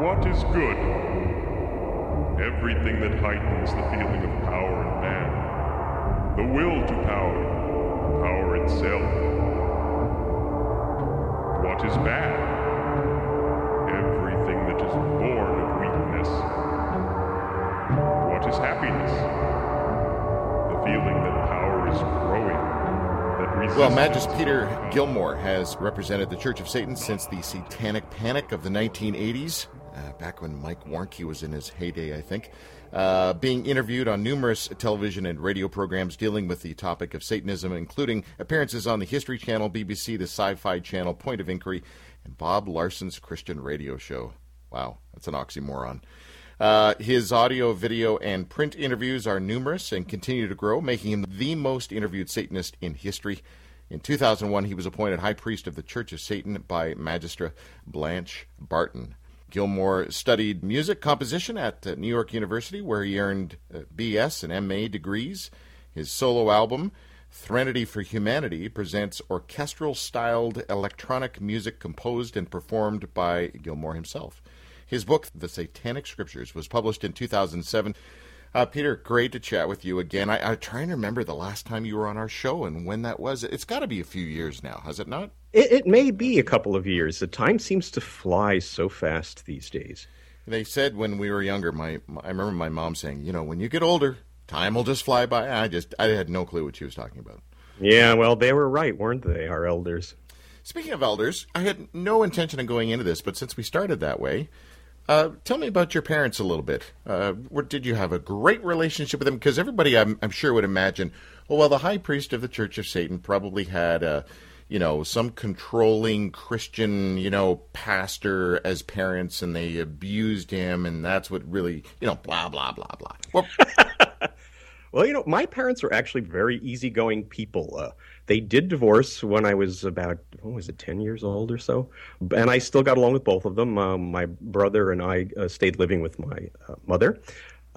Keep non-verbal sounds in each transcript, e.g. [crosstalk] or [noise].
what is good? Everything that heightens the feeling of power in man, the will to power, power itself. What is bad? Everything that is born of weakness. What is happiness? The feeling that power is growing. That Well, Magus Peter. Gilmore has represented the Church of Satan since the Satanic Panic of the 1980s, uh, back when Mike Warnke was in his heyday, I think. Uh, being interviewed on numerous television and radio programs dealing with the topic of Satanism, including appearances on the History Channel, BBC, the Sci Fi Channel, Point of Inquiry, and Bob Larson's Christian radio show. Wow, that's an oxymoron. Uh, his audio, video, and print interviews are numerous and continue to grow, making him the most interviewed Satanist in history. In 2001, he was appointed High Priest of the Church of Satan by Magistra Blanche Barton. Gilmore studied music composition at uh, New York University, where he earned uh, BS and MA degrees. His solo album, Threnody for Humanity, presents orchestral styled electronic music composed and performed by Gilmore himself. His book, The Satanic Scriptures, was published in 2007. Uh, Peter, great to chat with you again. I, I'm trying to remember the last time you were on our show and when that was. It's got to be a few years now, has it not? It, it may be a couple of years. The time seems to fly so fast these days. They said when we were younger, my, my I remember my mom saying, you know, when you get older, time will just fly by. I just I had no clue what she was talking about. Yeah, well, they were right, weren't they, our elders? Speaking of elders, I had no intention of going into this, but since we started that way, uh, tell me about your parents a little bit. Uh, did you have a great relationship with them? Because everybody, I'm, I'm sure, would imagine, oh, well, the high priest of the Church of Satan probably had a, you know, some controlling Christian, you know, pastor as parents, and they abused him, and that's what really, you know, blah blah blah blah. Well, [laughs] Well, you know, my parents are actually very easygoing people. Uh, they did divorce when I was about, what was it, 10 years old or so? And I still got along with both of them. Um, my brother and I uh, stayed living with my uh, mother.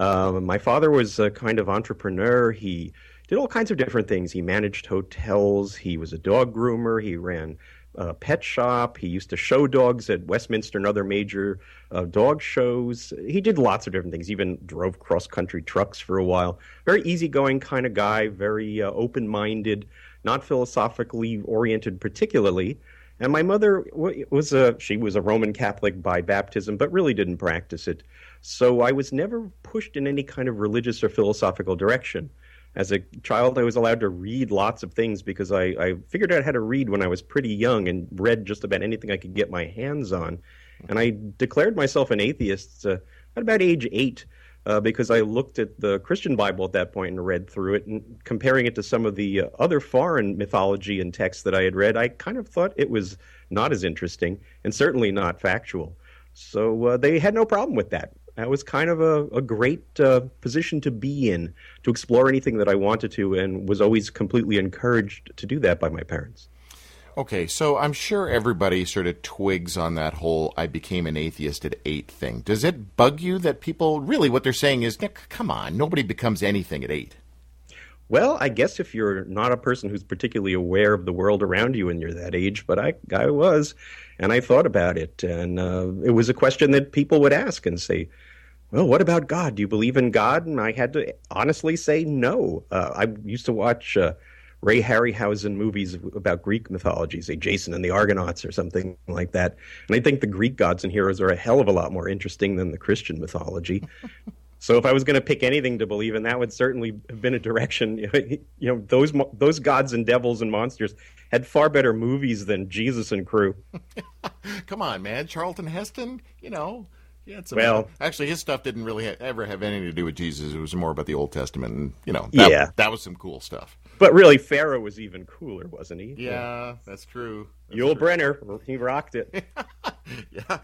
Um, my father was a kind of entrepreneur. He did all kinds of different things. He managed hotels, he was a dog groomer, he ran a pet shop. He used to show dogs at Westminster and other major uh, dog shows. He did lots of different things. Even drove cross country trucks for a while. Very easygoing kind of guy. Very uh, open minded, not philosophically oriented particularly. And my mother was a she was a Roman Catholic by baptism, but really didn't practice it. So I was never pushed in any kind of religious or philosophical direction as a child, I was allowed to read lots of things because I, I figured out how to read when I was pretty young and read just about anything I could get my hands on. And I declared myself an atheist uh, at about age eight uh, because I looked at the Christian Bible at that point and read through it and comparing it to some of the uh, other foreign mythology and texts that I had read, I kind of thought it was not as interesting and certainly not factual. So uh, they had no problem with that. That was kind of a, a great uh, position to be in to explore anything that I wanted to, and was always completely encouraged to do that by my parents. Okay, so I'm sure everybody sort of twigs on that whole I became an atheist at eight thing. Does it bug you that people really what they're saying is, Nick, come on, nobody becomes anything at eight? Well, I guess if you're not a person who's particularly aware of the world around you when you're that age, but I, I was, and I thought about it, and uh, it was a question that people would ask and say, well, what about God? Do you believe in God? And I had to honestly say no. Uh, I used to watch uh, Ray Harryhausen movies about Greek mythology, say Jason and the Argonauts or something like that. And I think the Greek gods and heroes are a hell of a lot more interesting than the Christian mythology. So if I was going to pick anything to believe in, that would certainly have been a direction. [laughs] You know, those those gods and devils and monsters had far better movies than Jesus and crew. [laughs] Come on, man, Charlton Heston, you know. Yeah, it's Well- actually, his stuff didn't really ha- ever have anything to do with Jesus. It was more about the Old Testament, and you know, that, Yeah. that was some cool stuff. But really, Pharaoh was even cooler, wasn't he? Yeah, that's true. That's Yul true. Brynner, he rocked it. [laughs] yeah.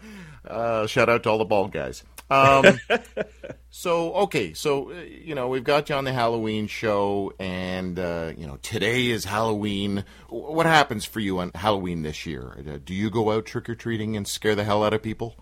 Uh, shout out to all the bald guys. Um, [laughs] so okay, so uh, you know we've got you on the Halloween show, and uh, you know today is Halloween. What happens for you on Halloween this year? Uh, do you go out trick or treating and scare the hell out of people?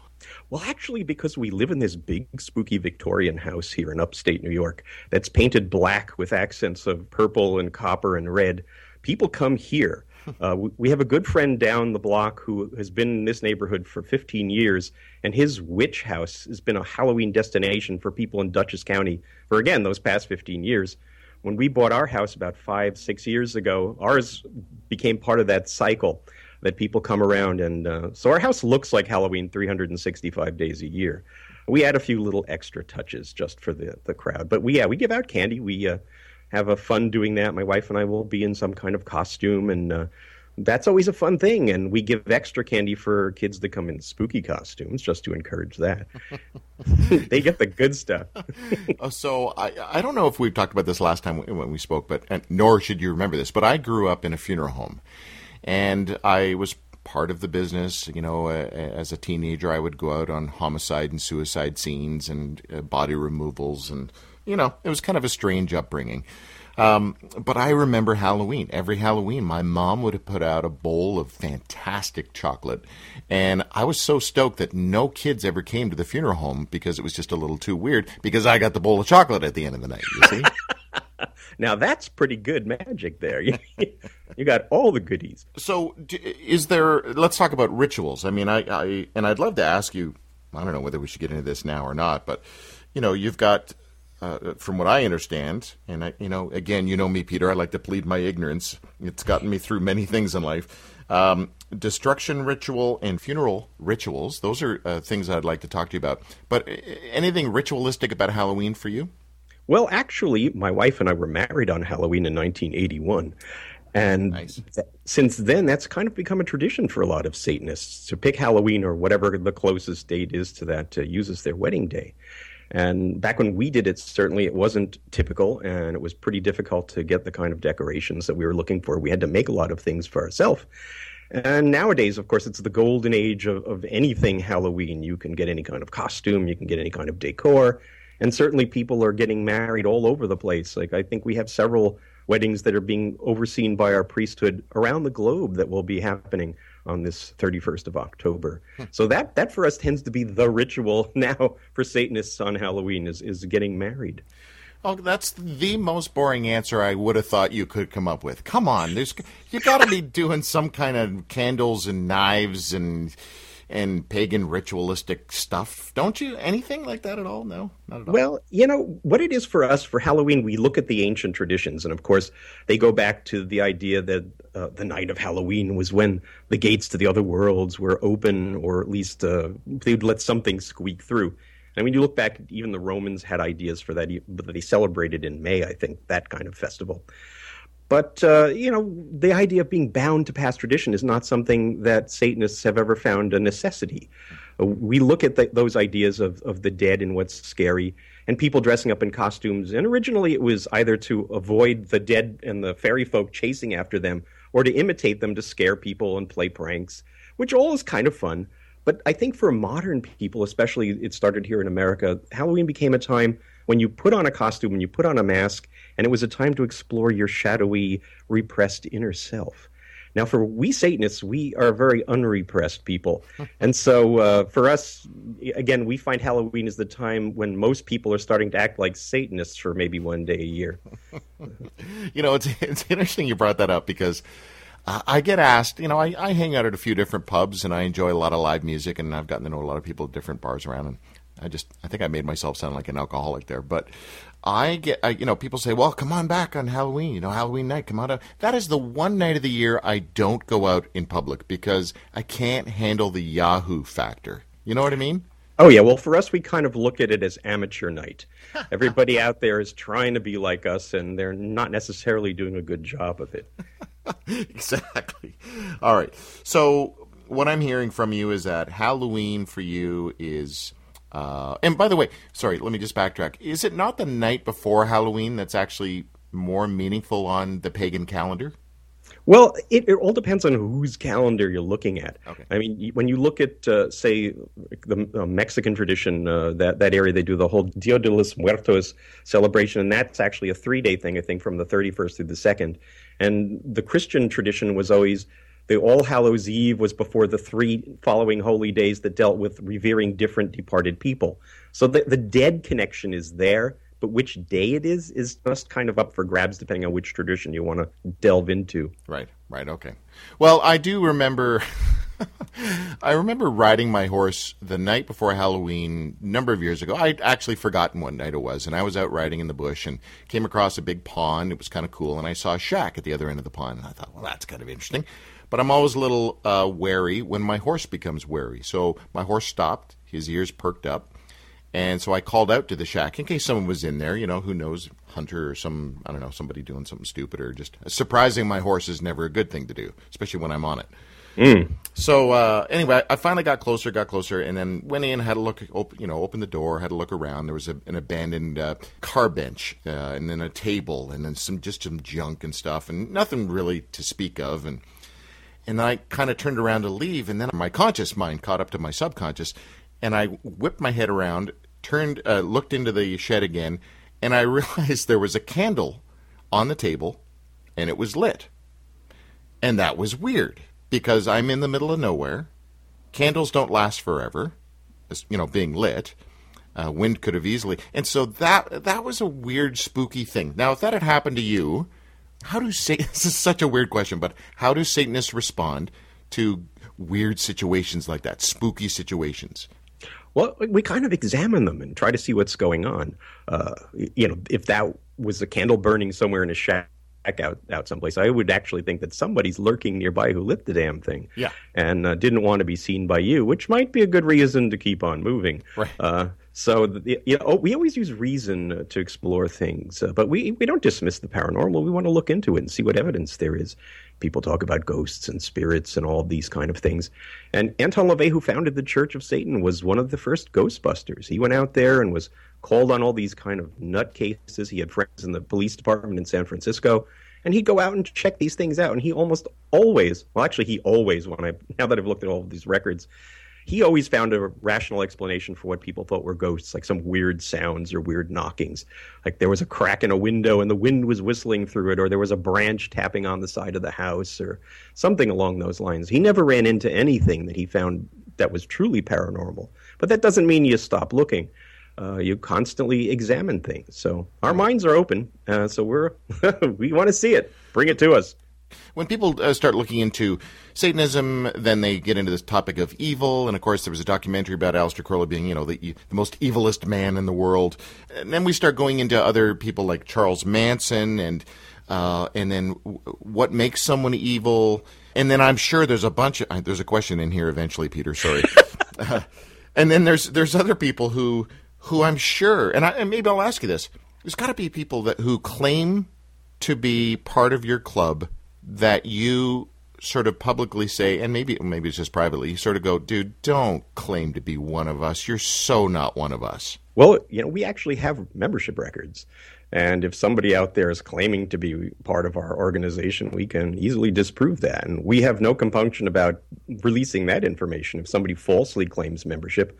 Well, actually, because we live in this big, spooky Victorian house here in upstate New York that's painted black with accents of purple and copper and red, people come here. Uh, we, we have a good friend down the block who has been in this neighborhood for 15 years, and his witch house has been a Halloween destination for people in Dutchess County for, again, those past 15 years. When we bought our house about five, six years ago, ours became part of that cycle that people come around. And uh, so our house looks like Halloween 365 days a year. We add a few little extra touches just for the, the crowd. But we, yeah, we give out candy. We uh, have a fun doing that. My wife and I will be in some kind of costume, and uh, that's always a fun thing. And we give extra candy for kids that come in spooky costumes just to encourage that. [laughs] they get the good stuff. Uh, [laughs] so I, I don't know if we've talked about this last time when we spoke, but and, nor should you remember this. But I grew up in a funeral home, and I was part of the business. You know, uh, as a teenager, I would go out on homicide and suicide scenes and uh, body removals, and you know, it was kind of a strange upbringing. Um, but I remember Halloween. Every Halloween, my mom would have put out a bowl of fantastic chocolate. And I was so stoked that no kids ever came to the funeral home because it was just a little too weird because I got the bowl of chocolate at the end of the night, you see? [laughs] now that's pretty good magic there. [laughs] you got all the goodies. So, is there? Let's talk about rituals. I mean, I, I and I'd love to ask you. I don't know whether we should get into this now or not, but you know, you've got uh, from what I understand, and I, you know, again, you know me, Peter. I like to plead my ignorance. It's gotten me through many things in life. Um, destruction ritual and funeral rituals; those are uh, things I'd like to talk to you about. But uh, anything ritualistic about Halloween for you? Well, actually, my wife and I were married on Halloween in 1981. And nice. th- since then, that's kind of become a tradition for a lot of Satanists to pick Halloween or whatever the closest date is to that uh, to use as their wedding day. And back when we did it, certainly it wasn't typical, and it was pretty difficult to get the kind of decorations that we were looking for. We had to make a lot of things for ourselves. And nowadays, of course, it's the golden age of, of anything Halloween. You can get any kind of costume, you can get any kind of decor, and certainly people are getting married all over the place. Like I think we have several weddings that are being overseen by our priesthood around the globe that will be happening on this 31st of October. Hmm. So that that for us tends to be the ritual [laughs] now for Satanists on Halloween is is getting married. Oh, that's the most boring answer I would have thought you could come up with. Come on, there's you got to be doing some kind of candles and knives and and pagan ritualistic stuff, don't you? Anything like that at all? No, not at all. Well, you know what it is for us for Halloween. We look at the ancient traditions, and of course, they go back to the idea that uh, the night of Halloween was when the gates to the other worlds were open, or at least uh, they'd let something squeak through. I mean, you look back, even the Romans had ideas for that, but they celebrated in May, I think, that kind of festival. But, uh, you know, the idea of being bound to past tradition is not something that Satanists have ever found a necessity. Uh, we look at the, those ideas of, of the dead and what's scary, and people dressing up in costumes. And originally it was either to avoid the dead and the fairy folk chasing after them, or to imitate them to scare people and play pranks, which all is kind of fun. But I think for modern people, especially it started here in America, Halloween became a time when you put on a costume and you put on a mask and it was a time to explore your shadowy, repressed inner self. Now, for we Satanists, we are very unrepressed people. [laughs] and so uh, for us, again, we find Halloween is the time when most people are starting to act like Satanists for maybe one day a year. [laughs] you know, it's, it's interesting you brought that up because. I get asked, you know, I, I hang out at a few different pubs and I enjoy a lot of live music and I've gotten to know a lot of people at different bars around. And I just, I think I made myself sound like an alcoholic there. But I get, I, you know, people say, well, come on back on Halloween, you know, Halloween night, come on out. That is the one night of the year I don't go out in public because I can't handle the Yahoo factor. You know what I mean? Oh, yeah. Well, for us, we kind of look at it as amateur night. [laughs] Everybody out there is trying to be like us, and they're not necessarily doing a good job of it. [laughs] exactly. All right. So, what I'm hearing from you is that Halloween for you is uh, and by the way, sorry, let me just backtrack. Is it not the night before Halloween that's actually more meaningful on the pagan calendar? Well, it, it all depends on whose calendar you're looking at. Okay. I mean, when you look at, uh, say, the uh, Mexican tradition, uh, that that area, they do the whole Dia de los Muertos celebration, and that's actually a three day thing, I think, from the 31st through the 2nd. And the Christian tradition was always the All Hallows Eve was before the three following holy days that dealt with revering different departed people. So the, the dead connection is there, but which day it is is just kind of up for grabs depending on which tradition you want to delve into. Right, right, okay. Well, I do remember. [laughs] I remember riding my horse the night before Halloween a number of years ago. I'd actually forgotten what night it was, and I was out riding in the bush and came across a big pond. It was kind of cool, and I saw a shack at the other end of the pond. And I thought, well, that's kind of interesting. But I'm always a little uh, wary when my horse becomes wary. So my horse stopped, his ears perked up, and so I called out to the shack in case someone was in there. You know, who knows, hunter or some I don't know, somebody doing something stupid or just surprising my horse is never a good thing to do, especially when I'm on it. Mm. So uh, anyway, I finally got closer, got closer, and then went in, had a look, op- you know, opened the door, had a look around. There was a, an abandoned uh, car bench, uh, and then a table, and then some just some junk and stuff, and nothing really to speak of. And and then I kind of turned around to leave, and then my conscious mind caught up to my subconscious, and I whipped my head around, turned, uh, looked into the shed again, and I [laughs] realized there was a candle on the table, and it was lit, and that was weird because I'm in the middle of nowhere. Candles don't last forever, you know, being lit. Uh, wind could have easily, and so that that was a weird, spooky thing. Now, if that had happened to you, how do Satan? [laughs] This is such a weird question, but how do Satanists respond to weird situations like that, spooky situations? Well, we kind of examine them and try to see what's going on. Uh, you know, if that was a candle burning somewhere in a shack out out someplace. I would actually think that somebody's lurking nearby who lit the damn thing, yeah, and uh, didn't want to be seen by you, which might be a good reason to keep on moving. Right. Uh, so the, you know, we always use reason to explore things, uh, but we we don't dismiss the paranormal. We want to look into it and see what evidence there is. People talk about ghosts and spirits and all these kind of things. And Anton LaVey, who founded the Church of Satan, was one of the first Ghostbusters. He went out there and was called on all these kind of nutcases. He had friends in the police department in San Francisco, and he'd go out and check these things out. And he almost always, well, actually, he always, when I now that I've looked at all of these records, he always found a rational explanation for what people thought were ghosts, like some weird sounds or weird knockings. Like there was a crack in a window and the wind was whistling through it, or there was a branch tapping on the side of the house, or something along those lines. He never ran into anything that he found that was truly paranormal. But that doesn't mean you stop looking. Uh, you constantly examine things. So our minds are open. Uh, so we're [laughs] we want to see it. Bring it to us. When people uh, start looking into Satanism, then they get into this topic of evil, and of course, there was a documentary about Aleister Crowley being, you know, the, the most evilest man in the world. And then we start going into other people like Charles Manson, and uh, and then what makes someone evil. And then I'm sure there's a bunch of there's a question in here eventually, Peter. Sorry. [laughs] uh, and then there's there's other people who who I'm sure, and, I, and maybe I'll ask you this: there's got to be people that who claim to be part of your club that you sort of publicly say, and maybe maybe it's just privately, you sort of go, dude, don't claim to be one of us. You're so not one of us. Well, you know, we actually have membership records. And if somebody out there is claiming to be part of our organization, we can easily disprove that. And we have no compunction about releasing that information. If somebody falsely claims membership,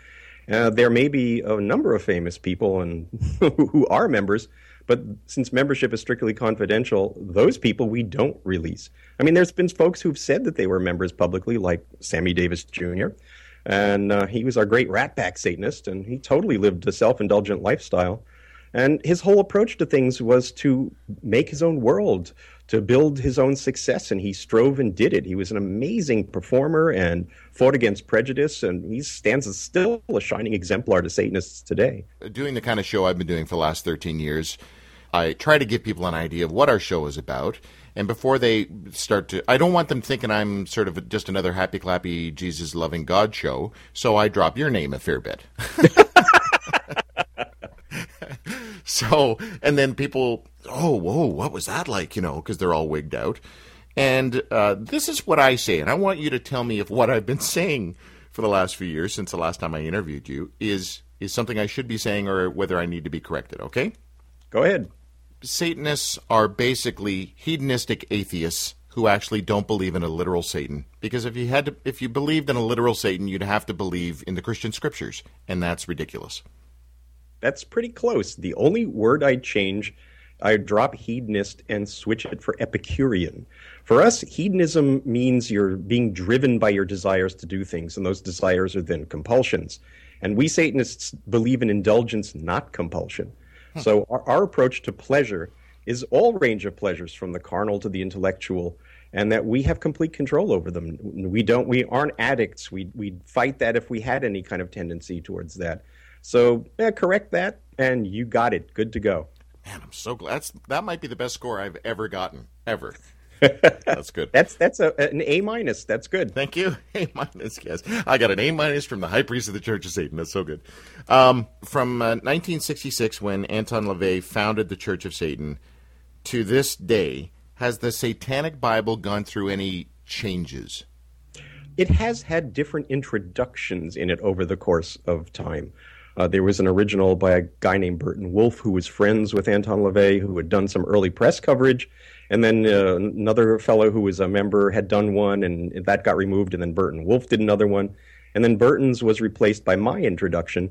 uh, there may be a number of famous people and [laughs] who are members, but since membership is strictly confidential, those people we don't release. I mean, there's been folks who've said that they were members publicly, like Sammy Davis Jr., and uh, he was our great rat pack Satanist, and he totally lived a self indulgent lifestyle. And his whole approach to things was to make his own world, to build his own success, and he strove and did it. He was an amazing performer and fought against prejudice, and he stands as still a shining exemplar to Satanists today. Doing the kind of show I've been doing for the last 13 years, I try to give people an idea of what our show is about. And before they start to, I don't want them thinking I'm sort of just another happy clappy Jesus loving God show. So I drop your name a fair bit. [laughs] so, and then people, oh, whoa, what was that like? You know, because they're all wigged out. And uh, this is what I say, and I want you to tell me if what I've been saying for the last few years, since the last time I interviewed you, is is something I should be saying or whether I need to be corrected. Okay? Go ahead. Satanists are basically hedonistic atheists who actually don't believe in a literal Satan. Because if you had to, if you believed in a literal Satan, you'd have to believe in the Christian scriptures, and that's ridiculous. That's pretty close. The only word I'd change, I'd drop hedonist and switch it for Epicurean. For us, hedonism means you're being driven by your desires to do things, and those desires are then compulsions. And we Satanists believe in indulgence, not compulsion. [laughs] So our, our approach to pleasure is all range of pleasures from the carnal to the intellectual and that we have complete control over them. We don't we aren't addicts. We we fight that if we had any kind of tendency towards that. So yeah, correct that and you got it. Good to go. Man, I'm so glad. That's, that might be the best score I've ever gotten ever. That's good. that's that's a, an A minus. That's good. Thank you. [laughs] A minus. Yes, I got an A minus from the High Priest of the Church of Satan. That's so good. Um, from uh, 1966, when Anton LaVey founded the Church of Satan, to this day, has the Satanic Bible gone through any changes? It has had different introductions in it over the course of time. Uh, there was an original by a guy named Burton Wolfe who was friends with Anton LaVey, who had done some early press coverage. And then uh, another fellow who was a member had done one, and that got removed. And then Burton Wolfe did another one. And then Burton's was replaced by my introduction.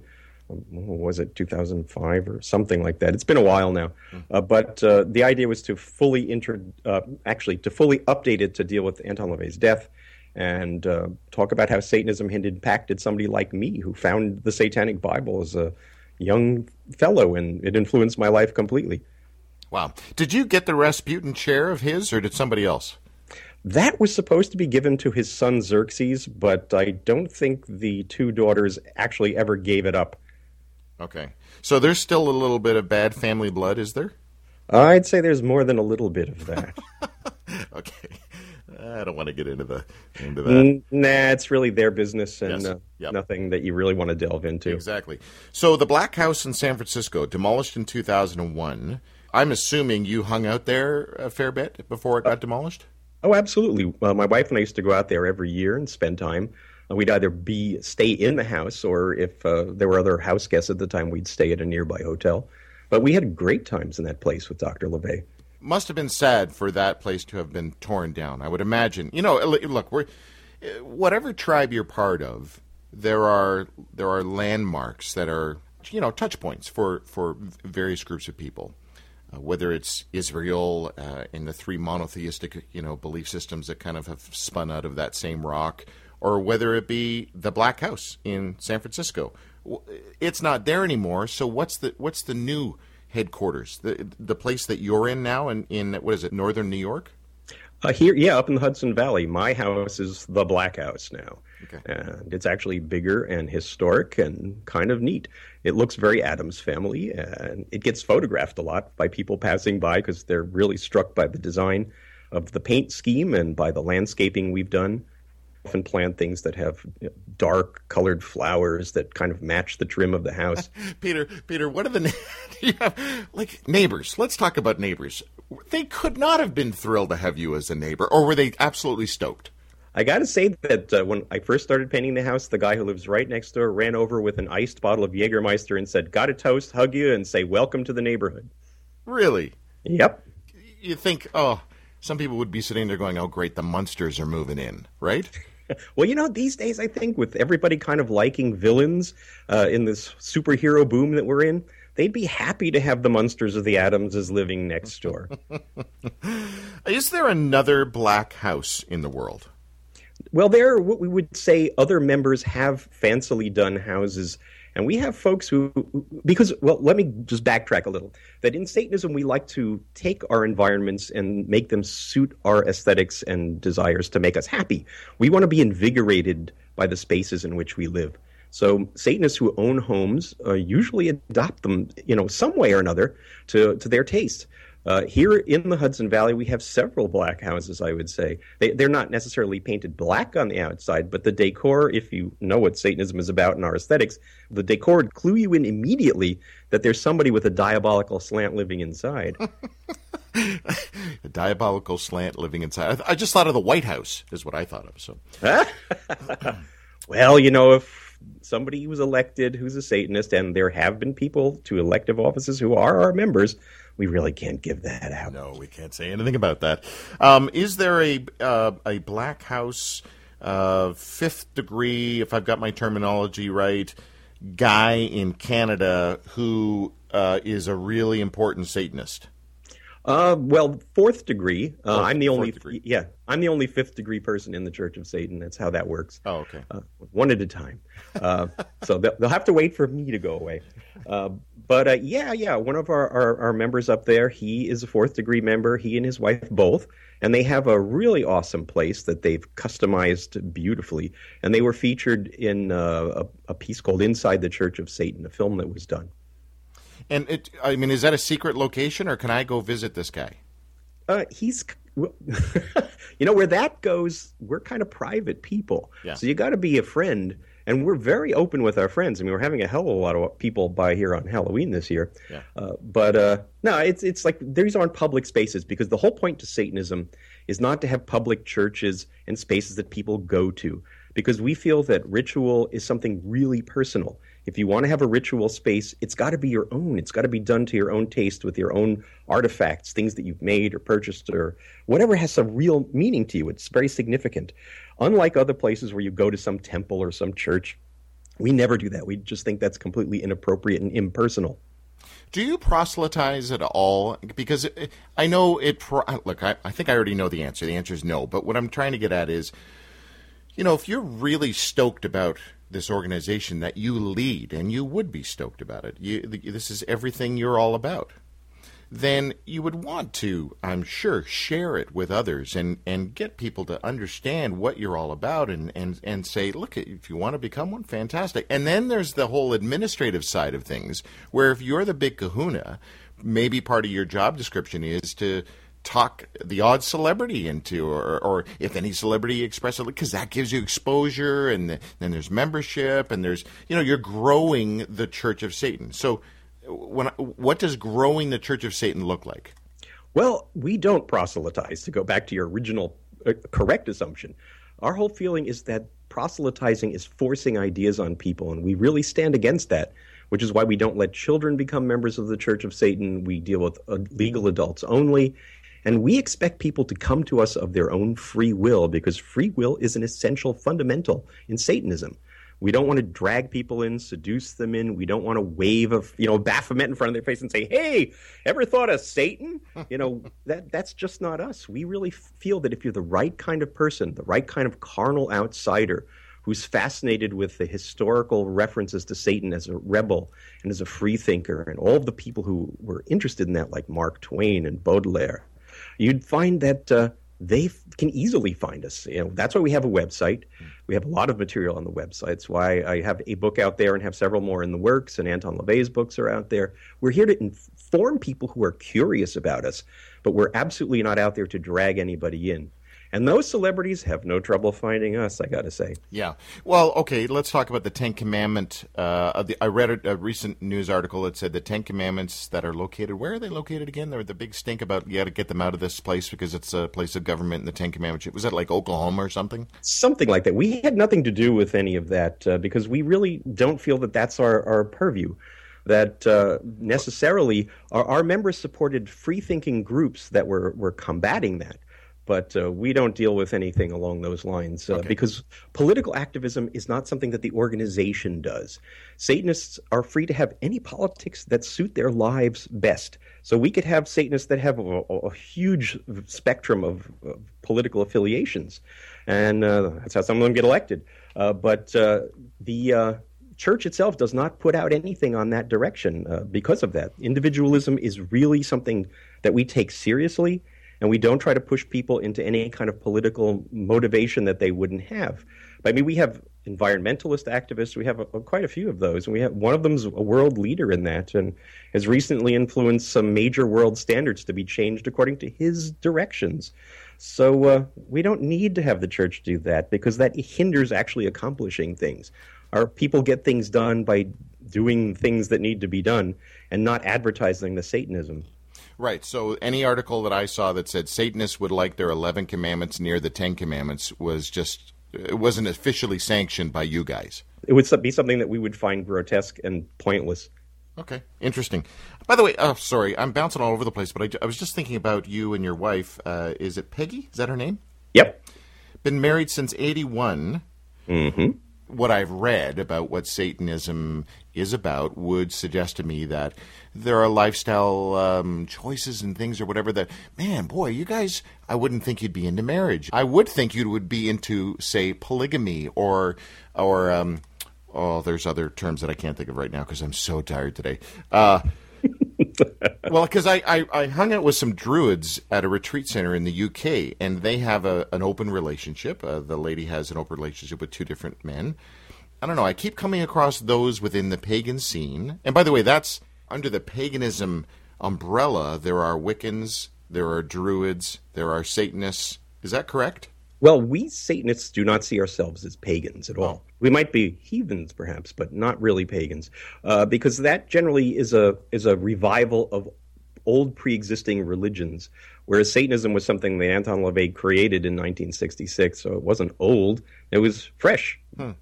Was it 2005 or something like that? It's been a while now. Uh, but uh, the idea was to fully intro, uh, actually to fully update it to deal with Anton LaVey's death and uh, talk about how Satanism had impacted somebody like me who found the Satanic Bible as a young fellow, and it influenced my life completely. Wow. Did you get the Rasputin chair of his, or did somebody else? That was supposed to be given to his son Xerxes, but I don't think the two daughters actually ever gave it up. Okay. So there's still a little bit of bad family blood, is there? I'd say there's more than a little bit of that. [laughs] okay. I don't want to get into the into that. Nah, it's really their business and yes. uh, yep. nothing that you really want to delve into. Exactly. So the Black House in San Francisco, demolished in 2001. I'm assuming you hung out there a fair bit before it got uh, demolished. Oh, absolutely. Uh, my wife and I used to go out there every year and spend time. Uh, we'd either be stay in the house, or if uh, there were other house guests at the time, we'd stay at a nearby hotel. But we had great times in that place with Dr. LaVey must have been sad for that place to have been torn down. I would imagine. You know, look, we're whatever tribe you're part of, there are there are landmarks that are you know touch points for for various groups of people. Uh, whether it's Israel uh, in the three monotheistic you know belief systems that kind of have spun out of that same rock, or whether it be the Black House in San Francisco, it's not there anymore. So what's the what's the new headquarters, the the place that you're in now, in in what is it, northern New York? Uh, here, yeah, up in the Hudson Valley. My house is the Black House now, okay. and it's actually bigger and historic and kind of neat. It looks very Addams Family, and it gets photographed a lot by people passing by because they're really struck by the design of the paint scheme and by the landscaping we've done often plant things that have you know, dark colored flowers that kind of match the trim of the house. [laughs] Peter, Peter, what are the [laughs] you have, like neighbors? Let's talk about neighbors. They could not have been thrilled to have you as a neighbor, or were they absolutely stoked? I got to say that uh, when I first started painting the house, the guy who lives right next door ran over with an iced bottle of Jägermeister and said, "Got a toast, hug you, and say welcome to the neighborhood." Really? Yep. You think, oh, some people would be sitting there going, "Oh, great, the monsters are moving in," right? [laughs] well, you know, these days I think with everybody kind of liking villains uh, in this superhero boom that we're in, they'd be happy to have the monsters of the Addamses living next door. [laughs] Is there another black house in the world? Well, there are what we would say other members have fancily done houses and we have folks who, because, well, let me just backtrack a little. That in Satanism, we like to take our environments and make them suit our aesthetics and desires to make us happy. We want to be invigorated by the spaces in which we live. So Satanists who own homes uh, usually adopt them, you know, some way or another to, to their taste. Uh, here in the Hudson Valley, we have several black houses, I would say. They, they're not necessarily painted black on the outside, but the decor, if you know what Satanism is about in our aesthetics, the decor would clue you in immediately that there's somebody with a diabolical slant living inside. a [laughs] [laughs] diabolical slant living inside. I, I just thought of the White House, is what I thought of. So, [laughs] well, you know, if somebody was elected who's a Satanist, and there have been people to elective offices who are our members, we really can't give that out. No, we can't say anything about that. Um, is there a uh, a Black House uh, fifth degree, if I've got my terminology right, guy in Canada who uh, is a really important Satanist? Uh, well, fourth degree. Uh, Fourth- I'm the only. degree. Yeah, I'm the only fifth degree person in the Church of Satan. That's how that works. Oh, okay. uh, one at a time. Uh, so they'll, they'll have to wait for me to go away. Uh, but uh, yeah, yeah, one of our, our, our members up there, he is a fourth degree member. He and his wife both, and they have a really awesome place that they've customized beautifully. And they were featured in uh, a, a piece called "Inside the Church of Satan," a film that was done. And it, I mean, is that a secret location, or can I go visit this guy? Uh, he's, well, [laughs] you know, where that goes, we're kind of private people. Yeah. So you got to be a friend, and we're very open with our friends. I mean, we're having a hell of a lot of people by here on Halloween this year. Yeah. Uh, but uh, no, it's it's like these aren't public spaces because the whole point to Satanism is not to have public churches and spaces that people go to because we feel that ritual is something really personal. If you want to have a ritual space, it's got to be your own. It's got to be done to your own taste with your own artifacts, things that you've made or purchased or whatever has some real meaning to you. It's very significant. Unlike other places where you go to some temple or some church, we never do that. We just think that's completely inappropriate and impersonal. Do you proselytize at all? Because I know it. Look, I, I think I already know the answer. The answer is no. But what I'm trying to get at is, you know, if you're really stoked about this organization that you lead, and you would be stoked about it, you, this is everything you're all about. Then you would want to, I'm sure, share it with others and, and get people to understand what you're all about and, and, and say, look, if you want to become one, fantastic. And then there's the whole administrative side of things, where if you're the big kahuna, maybe part of your job description is to talk the odd celebrity into, or, or if any celebrity expresses, because that gives you exposure, and the, then there's membership, and there's, you know, you're growing the Church of Satan. So, when what does growing the Church of Satan look like? Well, we don't proselytize, to go back to your original uh, correct assumption. Our whole feeling is that proselytizing is forcing ideas on people, and we really stand against that, which is why we don't let children become members of the Church of Satan. We deal with uh, legal adults only. And we expect people to come to us of their own free will because free will is an essential fundamental in Satanism. We don't want to drag people in, seduce them in. We don't want to wave a you know Baphomet in front of their face and say, "Hey, ever thought of Satan?" You know [laughs] that that's just not us. We really feel that if you're the right kind of person, the right kind of carnal outsider who's fascinated with the historical references to Satan as a rebel and as a free thinker, and all of the people who were interested in that, like Mark Twain and Baudelaire, you'd find that. Uh, they f- can easily find us. You know, that's why we have a website. We have a lot of material on the website. It's why I have a book out there and have several more in the works, and Anton LaVey's books are out there. We're here to inform people who are curious about us, but we're absolutely not out there to drag anybody in. And those celebrities have no trouble finding us, I got to say. Yeah. Well, okay, let's talk about the Ten Commandment. Uh, the, I read a, a, recent news article that said the Ten Commandments that are located, where are they located again? They're the big stink about you got to get them out of this place because it's a place of government and the Ten Commandments. Was that like Oklahoma or something? Something like that. We had nothing to do with any of that uh, because we really don't feel that that's our, our purview that uh, necessarily our, our, members supported free thinking groups that were, were combating that. But uh, we don't deal with anything along those lines uh, Okay. because political activism is not something that the organization does. Satanists are free to have any politics that suit their lives best. So we could have Satanists that have a, a, huge spectrum of, of political affiliations, and uh, that's how some of them get elected. Uh, but uh, the uh, church itself does not put out anything on that direction uh, because of that. Individualism is really something that we take seriously, and we don't try to push people into any kind of political motivation that they wouldn't have. I mean, we have environmentalist activists. We have a, a, quite a few of those, and we have one of them's a world leader in that, and has recently influenced some major world standards to be changed according to his directions. So uh, we don't need to have the church do that because that hinders actually accomplishing things. Our people get things done by doing things that need to be done and not advertising the Satanism. Right. So any article that I saw that said Satanists would like their 11 commandments near the 10 commandments was just, it wasn't officially sanctioned by you guys. It would be something that we would find grotesque and pointless. Okay, interesting. By the way, oh, sorry, I'm bouncing all over the place, but I, I was just thinking about you and your wife. Uh, is it Peggy? Is that her name? Yep. Been married since 81. Mm-hmm. What I've read about what Satanism is about would suggest to me that there are lifestyle um, choices and things or whatever that, man, boy, you guys, I wouldn't think you'd be into marriage. I would think you would be into, say, polygamy or, or, um, oh, there's other terms that I can't think of right now because I'm so tired today. Uh, [laughs] well, because I, I, I, hung out with some druids at a retreat center in the UK, and they have a, an open relationship. Uh, the lady has an open relationship with two different men. I don't know. I keep coming across those within the pagan scene. And by the way, that's under the paganism umbrella. There are Wiccans, there are druids, there are Satanists. Is that correct? Well, we Satanists do not see ourselves as pagans at all. We might be heathens, perhaps, but not really pagans, uh, because that generally is a is a revival of old pre-existing religions. Whereas Satanism was something that Anton LaVey created in 1966, so it wasn't old; it was fresh. Hmm.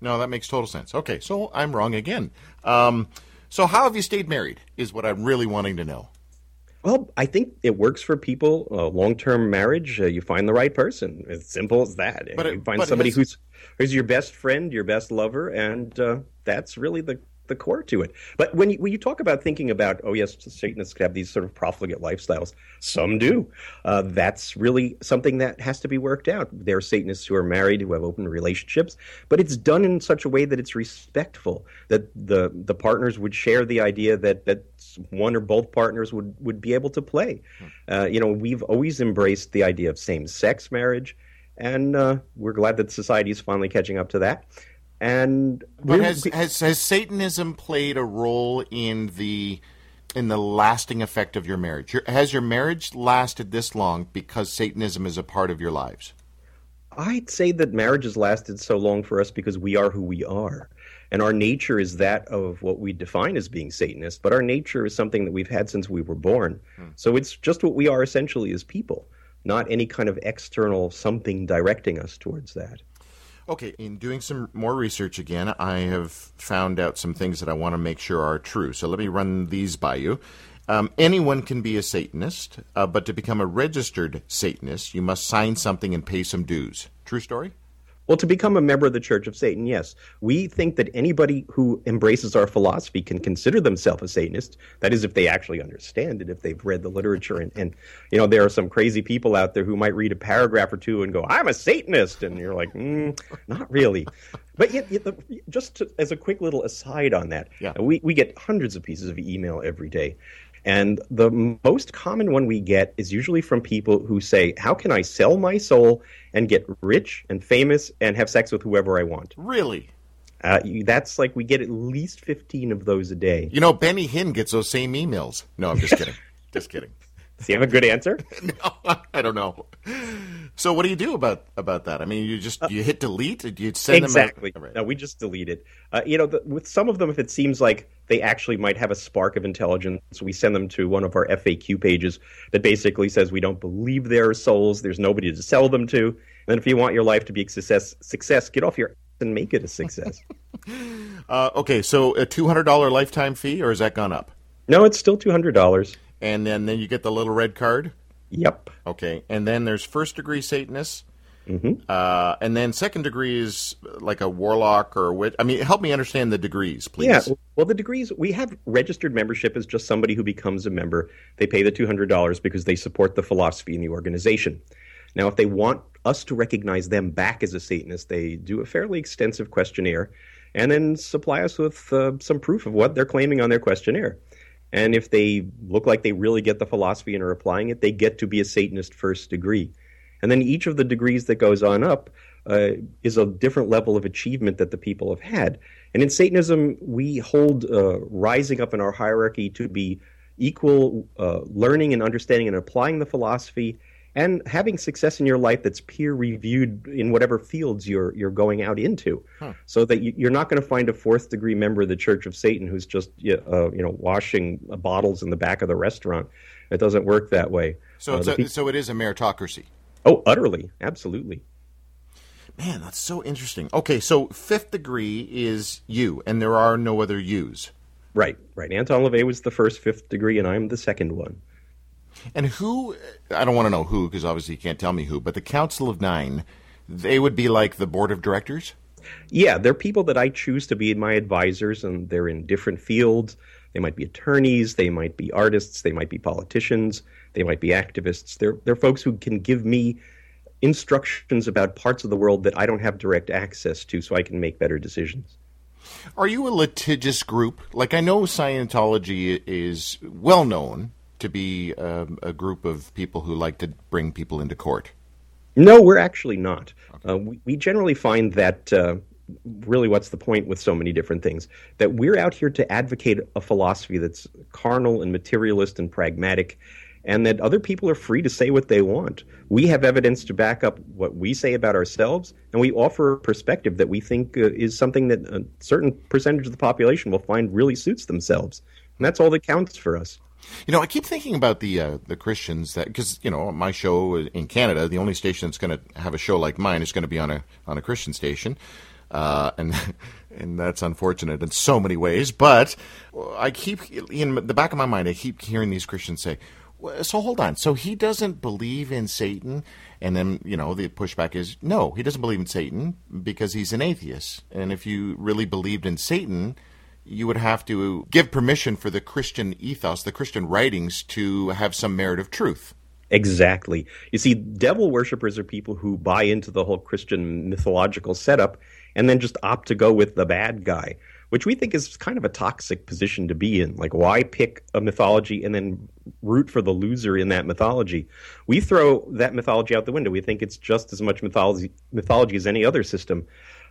No, that makes total sense. Okay, so I'm wrong again. Um, so how have you stayed married? Is what I'm really wanting to know. Well, I think it works for people. Uh, long-term marriage, uh, you find the right person. As simple as that. But it, you find somebody has... who's who's your best friend, your best lover, and uh, that's really the the core to it. But when you, when you talk about thinking about, oh yes, Satanists could have these sort of profligate lifestyles. Some do. Uh, that's really something that has to be worked out. There are Satanists who are married who have open relationships, but it's done in such a way that it's respectful. That the the partners would share the idea that that one or both partners would would be able to play. Hmm. Uh, you know, we've always embraced the idea of same sex marriage. And uh, we're glad that society is finally catching up to that. And but has, has has Satanism played a role in the in the lasting effect of your marriage? Your, has your marriage lasted this long because Satanism is a part of your lives? I'd say that marriage has lasted so long for us because we are who we are. And our nature is that of what we define as being Satanist, but our nature is something that we've had since we were born. Hmm. So it's just what we are essentially as people, not any kind of external something directing us towards that. Okay, in doing some more research again, I have found out some things that I want to make sure are true. So let me run these by you. Um, anyone can be a Satanist, uh, but to become a registered Satanist, you must sign something and pay some dues. True story? Well, to become a member of the Church of Satan, yes. We think that anybody who embraces our philosophy can consider themselves a Satanist. That is, if they actually understand it, if they've read the literature. And, and, you know, there are some crazy people out there who might read a paragraph or two and go, I'm a Satanist. And you're like, mm, not really. But yet, yet the, just to, as a quick little aside on that, yeah. we, we get hundreds of pieces of email every day. And the most common one we get is usually from people who say, How can I sell my soul and get rich and famous and have sex with whoever I want? Really? Uh, that's like we get at least 15 of those a day. You know, Benny Hinn gets those same emails. No, I'm just [laughs] kidding. just kidding. [laughs] Does he have a good answer? [laughs] no, I don't know. So what do you do about about that? I mean, you just you hit delete. Do you send exactly. them exactly? No, we just delete it. Uh, you know, the, with some of them, if it seems like they actually might have a spark of intelligence, we send them to one of our FAQ pages that basically says we don't believe there are souls. There's nobody to sell them to. And then if you want your life to be a success, success, get off your and make it a success. [laughs] uh, okay, so a two hundred dollar lifetime fee, or has that gone up? No, it's still two hundred dollars. And then then you get the little red card. Yep. Okay, and then there's first degree Satanists. Mm-hmm. Uh, and then second degree is like a warlock or a witch. I mean, help me understand the degrees, please. Yeah, well, the degrees we have registered membership is just somebody who becomes a member. They pay the two hundred dollars because they support the philosophy in the organization. Now, if they want us to recognize them back as a Satanist, they do a fairly extensive questionnaire, and then supply us with uh, some proof of what they're claiming on their questionnaire. And if they look like they really get the philosophy and are applying it, they get to be a Satanist first degree. And then each of the degrees that goes on up uh, is a different level of achievement that the people have had. And in Satanism, we hold uh, rising up in our hierarchy to be equal uh, learning and understanding and applying the philosophy and having success in your life that's peer reviewed in whatever fields you're you're going out into, huh. so that you, are not going to find a fourth degree member of the Church of Satan who's just uh, you know washing bottles in the back of the restaurant. It doesn't work that way. So uh, a, so it is a meritocracy. Oh, utterly, absolutely. Man, that's so interesting. Okay, so fifth degree is you, and there are no other yous. Right, right. Anton LaVey was the first fifth degree, and I'm the second one. And who, I don't want to know who, because obviously you can't tell me who, but the Council of Nine, they would be like the board of directors? Yeah, they're people that I choose to be my advisors, and they're in different fields. They might be attorneys, they might be artists, they might be politicians, they might be activists. They're, they're folks who can give me instructions about parts of the world that I don't have direct access to so I can make better decisions. Are you a litigious group? Like, I know Scientology is well known to be um, a group of people who like to bring people into court. No, we're actually not. Okay. Uh, we, we, generally find that uh, really what's the point with so many different things? That we're out here to advocate a philosophy that's carnal and materialist and pragmatic, and that other people are free to say what they want. We have evidence to back up what we say about ourselves, and we offer a perspective that we think uh, is something that a certain percentage of the population will find really suits themselves. And that's all that counts for us. You know, I keep thinking about the uh, the Christians that because you know my show in Canada, the only station that's going to have a show like mine is going to be on a on a Christian station, uh, and [laughs] and that's unfortunate in so many ways. But I keep in the back of my mind, I keep hearing these Christians say, "So hold on, so he doesn't believe in Satan." And then, you know, the pushback is no, he doesn't believe in Satan because he's an atheist. And if you really believed in Satan, you would have to give permission for the Christian ethos, the Christian writings, to have some merit of truth. Exactly. You see, devil worshippers are people who buy into the whole Christian mythological setup and then just opt to go with the bad guy, which we think is kind of a toxic position to be in. Like, why pick a mythology and then root for the loser in that mythology? We throw that mythology out the window. We think it's just as much mythology, mythology as any other system.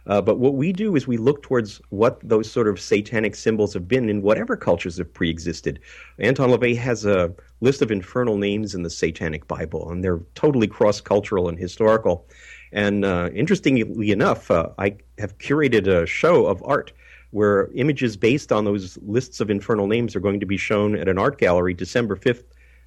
Uh, but what we do is we look towards what those sort of satanic symbols have been in whatever cultures have pre-existed. Anton LaVey has a list of infernal names in the Satanic Bible, and they're totally cross-cultural and historical. And uh, interestingly enough, uh, I have curated a show of art where images based on those lists of infernal names are going to be shown at an art gallery December 5th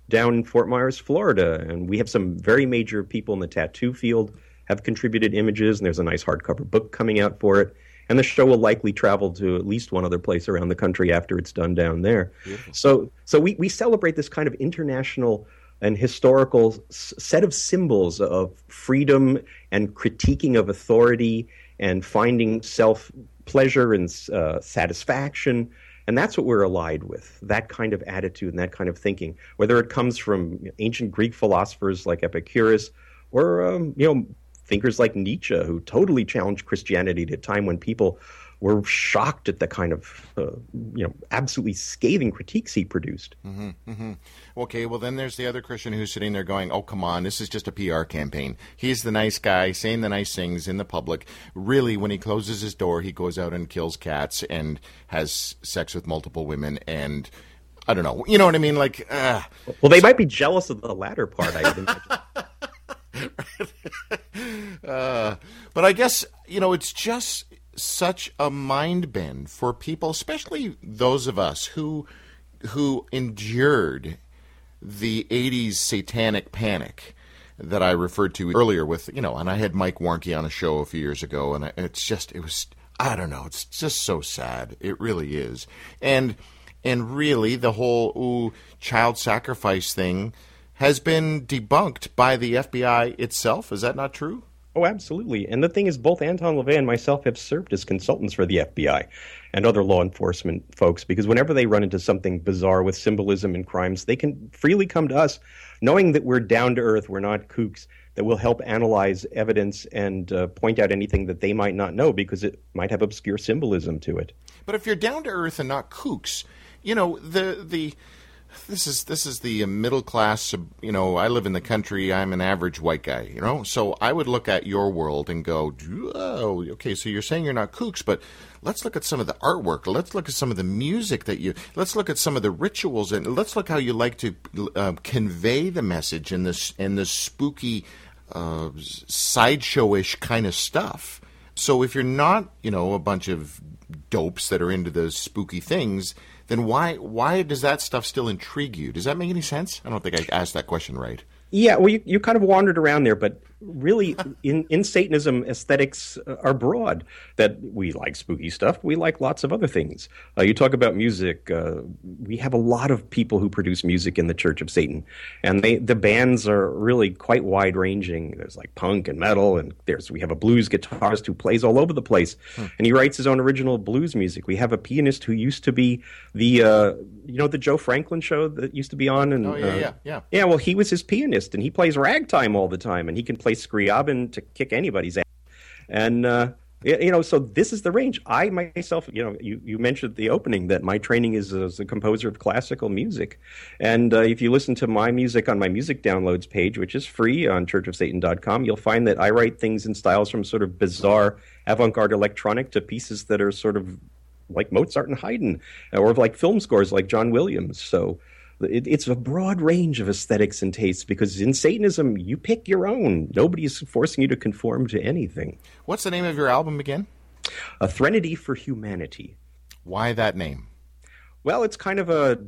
down in Fort Myers, Florida. And we have some very major people in the tattoo field have contributed images, and there's a nice hardcover book coming out for it. And the show will likely travel to at least one other place around the country after it's done down there. Beautiful. So, so we, we celebrate this kind of international and historical s- set of symbols of freedom and critiquing of authority and finding self pleasure and uh, satisfaction. And that's what we're allied with that kind of attitude and that kind of thinking, whether it comes from ancient Greek philosophers like Epicurus or um, you know thinkers like Nietzsche, who totally challenged Christianity at a time when people were shocked at the kind of uh, you know absolutely scathing critiques he produced. Mm-hmm, mm-hmm. Okay, well then there's the other Christian who's sitting there going, "Oh come on, this is just a PR campaign. He's the nice guy saying the nice things in the public. Really, when he closes his door, he goes out and kills cats and has sex with multiple women and." I don't know. You know what I mean? Like, uh, well, they so, might be jealous of the latter part. I imagine. [laughs] [laughs] uh, but I guess you know it's just such a mind bend for people, especially those of us who who endured the '80s satanic panic that I referred to earlier. With you know, and I had Mike Warnke on a show a few years ago, and it's just it was I don't know, it's just so sad. It really is, and and really the whole ooh child sacrifice thing has been debunked by the FBI itself. Is that not true? Oh, absolutely. And the thing is, both Anton LaVey and myself have served as consultants for the FBI and other law enforcement folks because whenever they run into something bizarre with symbolism and crimes, they can freely come to us, knowing that we're down to earth, we're not kooks, that will help analyze evidence and uh, point out anything that they might not know because it might have obscure symbolism to it. But if you're down to earth and not kooks, you know the the this is this is the middle class. You know, I live in the country. I'm an average white guy. You know, so I would look at your world and go, "Oh, okay. So you're saying you're not kooks, but let's look at some of the artwork. Let's look at some of the music that you. Let's look at some of the rituals, and let's look how you like to uh, convey the message in this in this spooky, uh, sideshowish kind of stuff. So if you're not, you know, a bunch of dopes that are into those spooky things, then why why does that stuff still intrigue you? Does that make any sense? I don't think I asked that question right. Yeah, well, you, you kind of wandered around there, but really in, in Satanism, aesthetics are broad. That we like spooky stuff, we like lots of other things. Uh, you talk about music. Uh, we have a lot of people who produce music in the Church of Satan, and they the bands are really quite wide ranging. There's like punk and metal, and there's we have a blues guitarist who plays all over the place, hmm. and he writes his own original blues music. We have a pianist who used to be the uh, you know the Joe Franklin show that used to be on, and oh yeah, uh, yeah, yeah, yeah. Well, he was his pianist, and he plays ragtime all the time, and he can play Scriabin to kick anybody's ass. And uh, you know, so this is the range. I myself, you know, you, you mentioned the opening that my training is as a composer of classical music, and uh, if you listen to my music on my music downloads page, which is free on churchofsatan.com, you'll find that I write things in styles from sort of bizarre avant-garde electronic to pieces that are sort of like Mozart and Haydn, or like film scores like John Williams. So it, it's a broad range of aesthetics and tastes because in Satanism, you pick your own. Nobody's forcing you to conform to anything. What's the name of your album again? A Threnody for Humanity. Why that name? Well, it's kind of a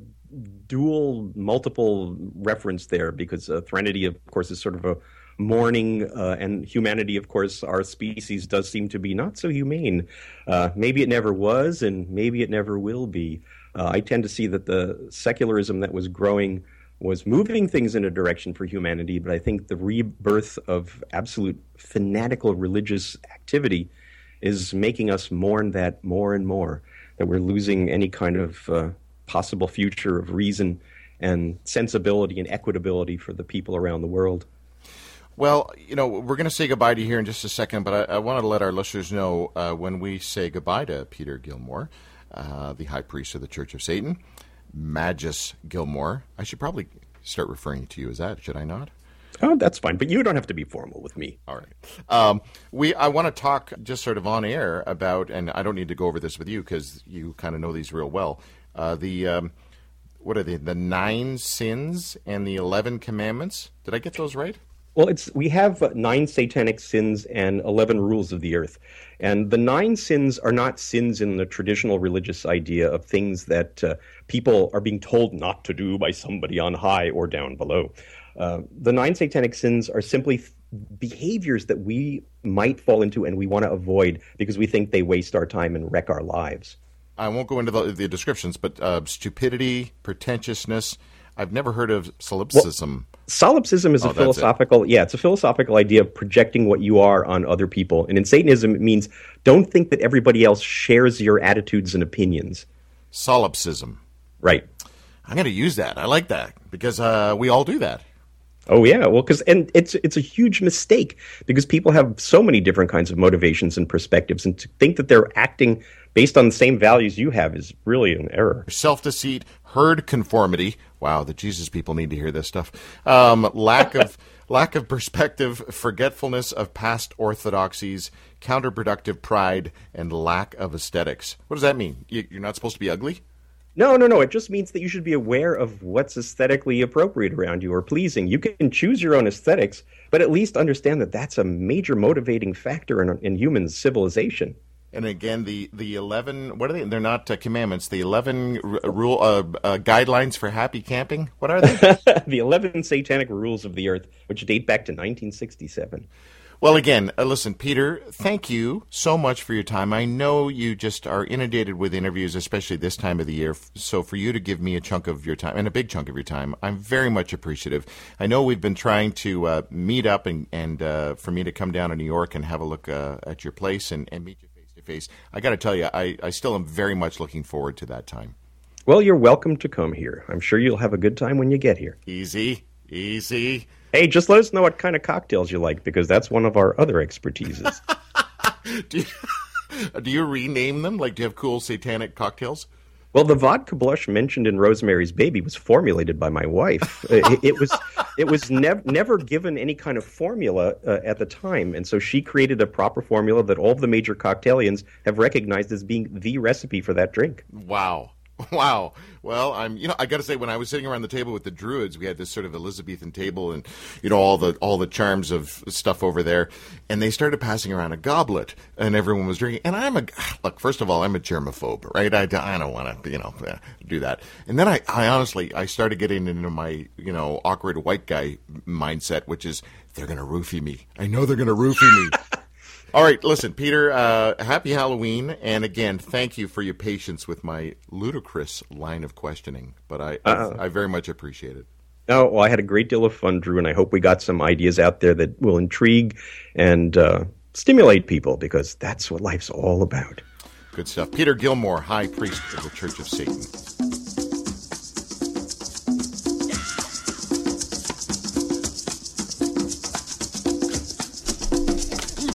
dual, multiple reference there because uh, Threnody, of course, is sort of a mourning, uh, and humanity, of course, our species does seem to be not so humane. Uh, maybe it never was, and maybe it never will be. Uh, I tend to see that the secularism that was growing was moving things in a direction for humanity, but I think the rebirth of absolute fanatical religious activity is making us mourn that more and more, that we're losing any kind of uh, possible future of reason and sensibility and equitability for the people around the world. Well, you know, we're going to say goodbye to you here in just a second, but I, I want to let our listeners know uh, when we say goodbye to Peter Gilmore uh, the high priest of the Church of Satan, Magus Gilmore. I should probably start referring to you as that, should I not? Oh, that's fine, but you don't have to be formal with me. All right. Um, we I want to talk just sort of on air about, and I don't need to go over this with you because you kind of know these real well. Uh, the um, what are they? The nine sins and the eleven commandments. Did I get those right? Well, it's we have nine satanic sins and eleven rules of the earth, and the nine sins are not sins in the traditional religious idea of things that uh, people are being told not to do by somebody on high or down below. Uh, the nine satanic sins are simply th- behaviors that we might fall into and we want to avoid because we think they waste our time and wreck our lives. I won't go into the, the descriptions, but uh, stupidity, pretentiousness. I've never heard of solipsism. Well, solipsism is oh, a philosophical, it. yeah, it's a philosophical idea of projecting what you are on other people. And in Satanism, it means don't think that everybody else shares your attitudes and opinions. Solipsism. Right. I'm going to use that. I like that because uh, we all do that. Oh yeah, well, because and it's it's a huge mistake because people have so many different kinds of motivations and perspectives, and to think that they're acting based on the same values you have is really an error. Self deceit, herd conformity. Wow, the Jesus people need to hear this stuff. Um, lack of [laughs] lack of perspective, forgetfulness of past orthodoxies, counterproductive pride, and lack of aesthetics. What does that mean? You're not supposed to be ugly? No, no, no. It just means that you should be aware of what's aesthetically appropriate around you or pleasing. You can choose your own aesthetics, but at least understand that that's a major motivating factor in, in human civilization. And again, the the eleven what are they? They're not uh, commandments. The eleven r- rule uh, uh, guidelines for happy camping. What are they? [laughs] the eleven satanic rules of the earth, which date back to 1967. Well, again, uh, listen, Peter, thank you so much for your time. I know you just are inundated with interviews, especially this time of the year. So, for you to give me a chunk of your time and a big chunk of your time, I'm very much appreciative. I know we've been trying to uh, meet up and, and uh, for me to come down to New York and have a look uh, at your place and, and meet you face to face. I got to tell you, I, I still am very much looking forward to that time. Well, you're welcome to come here. I'm sure you'll have a good time when you get here. Easy, easy. Hey, just let us know what kind of cocktails you like because that's one of our other expertises. [laughs] do, you, do you rename them? Like, do you have cool satanic cocktails? Well, the vodka blush mentioned in Rosemary's Baby was formulated by my wife. it, it, was it was nev- never given any kind of formula uh, at the time, and so she created a proper formula that all of the major cocktailians have recognized as being the recipe for that drink. Wow. Wow. Well, I'm you know I got to say when I was sitting around the table with the Druids, we had this sort of Elizabethan table and you know all the all the charms of stuff over there, and they started passing around a goblet and everyone was drinking. And I'm a look. First of all, I'm a germaphobe, right? I, I don't want to you know eh, do that. And then I I honestly I started getting into my you know awkward white guy mindset, which is they're to roofie me. I know they're to roofie me. [laughs] All right, listen, Peter, uh, happy Halloween. And again, thank you for your patience with my ludicrous line of questioning, but I, uh, I, I very much appreciate it. Oh, well, I had a great deal of fun, Drew, and I hope we got some ideas out there that will intrigue and uh, stimulate people because that's what life's all about. Good stuff. Peter Gilmore, High Priest of the Church of Satan.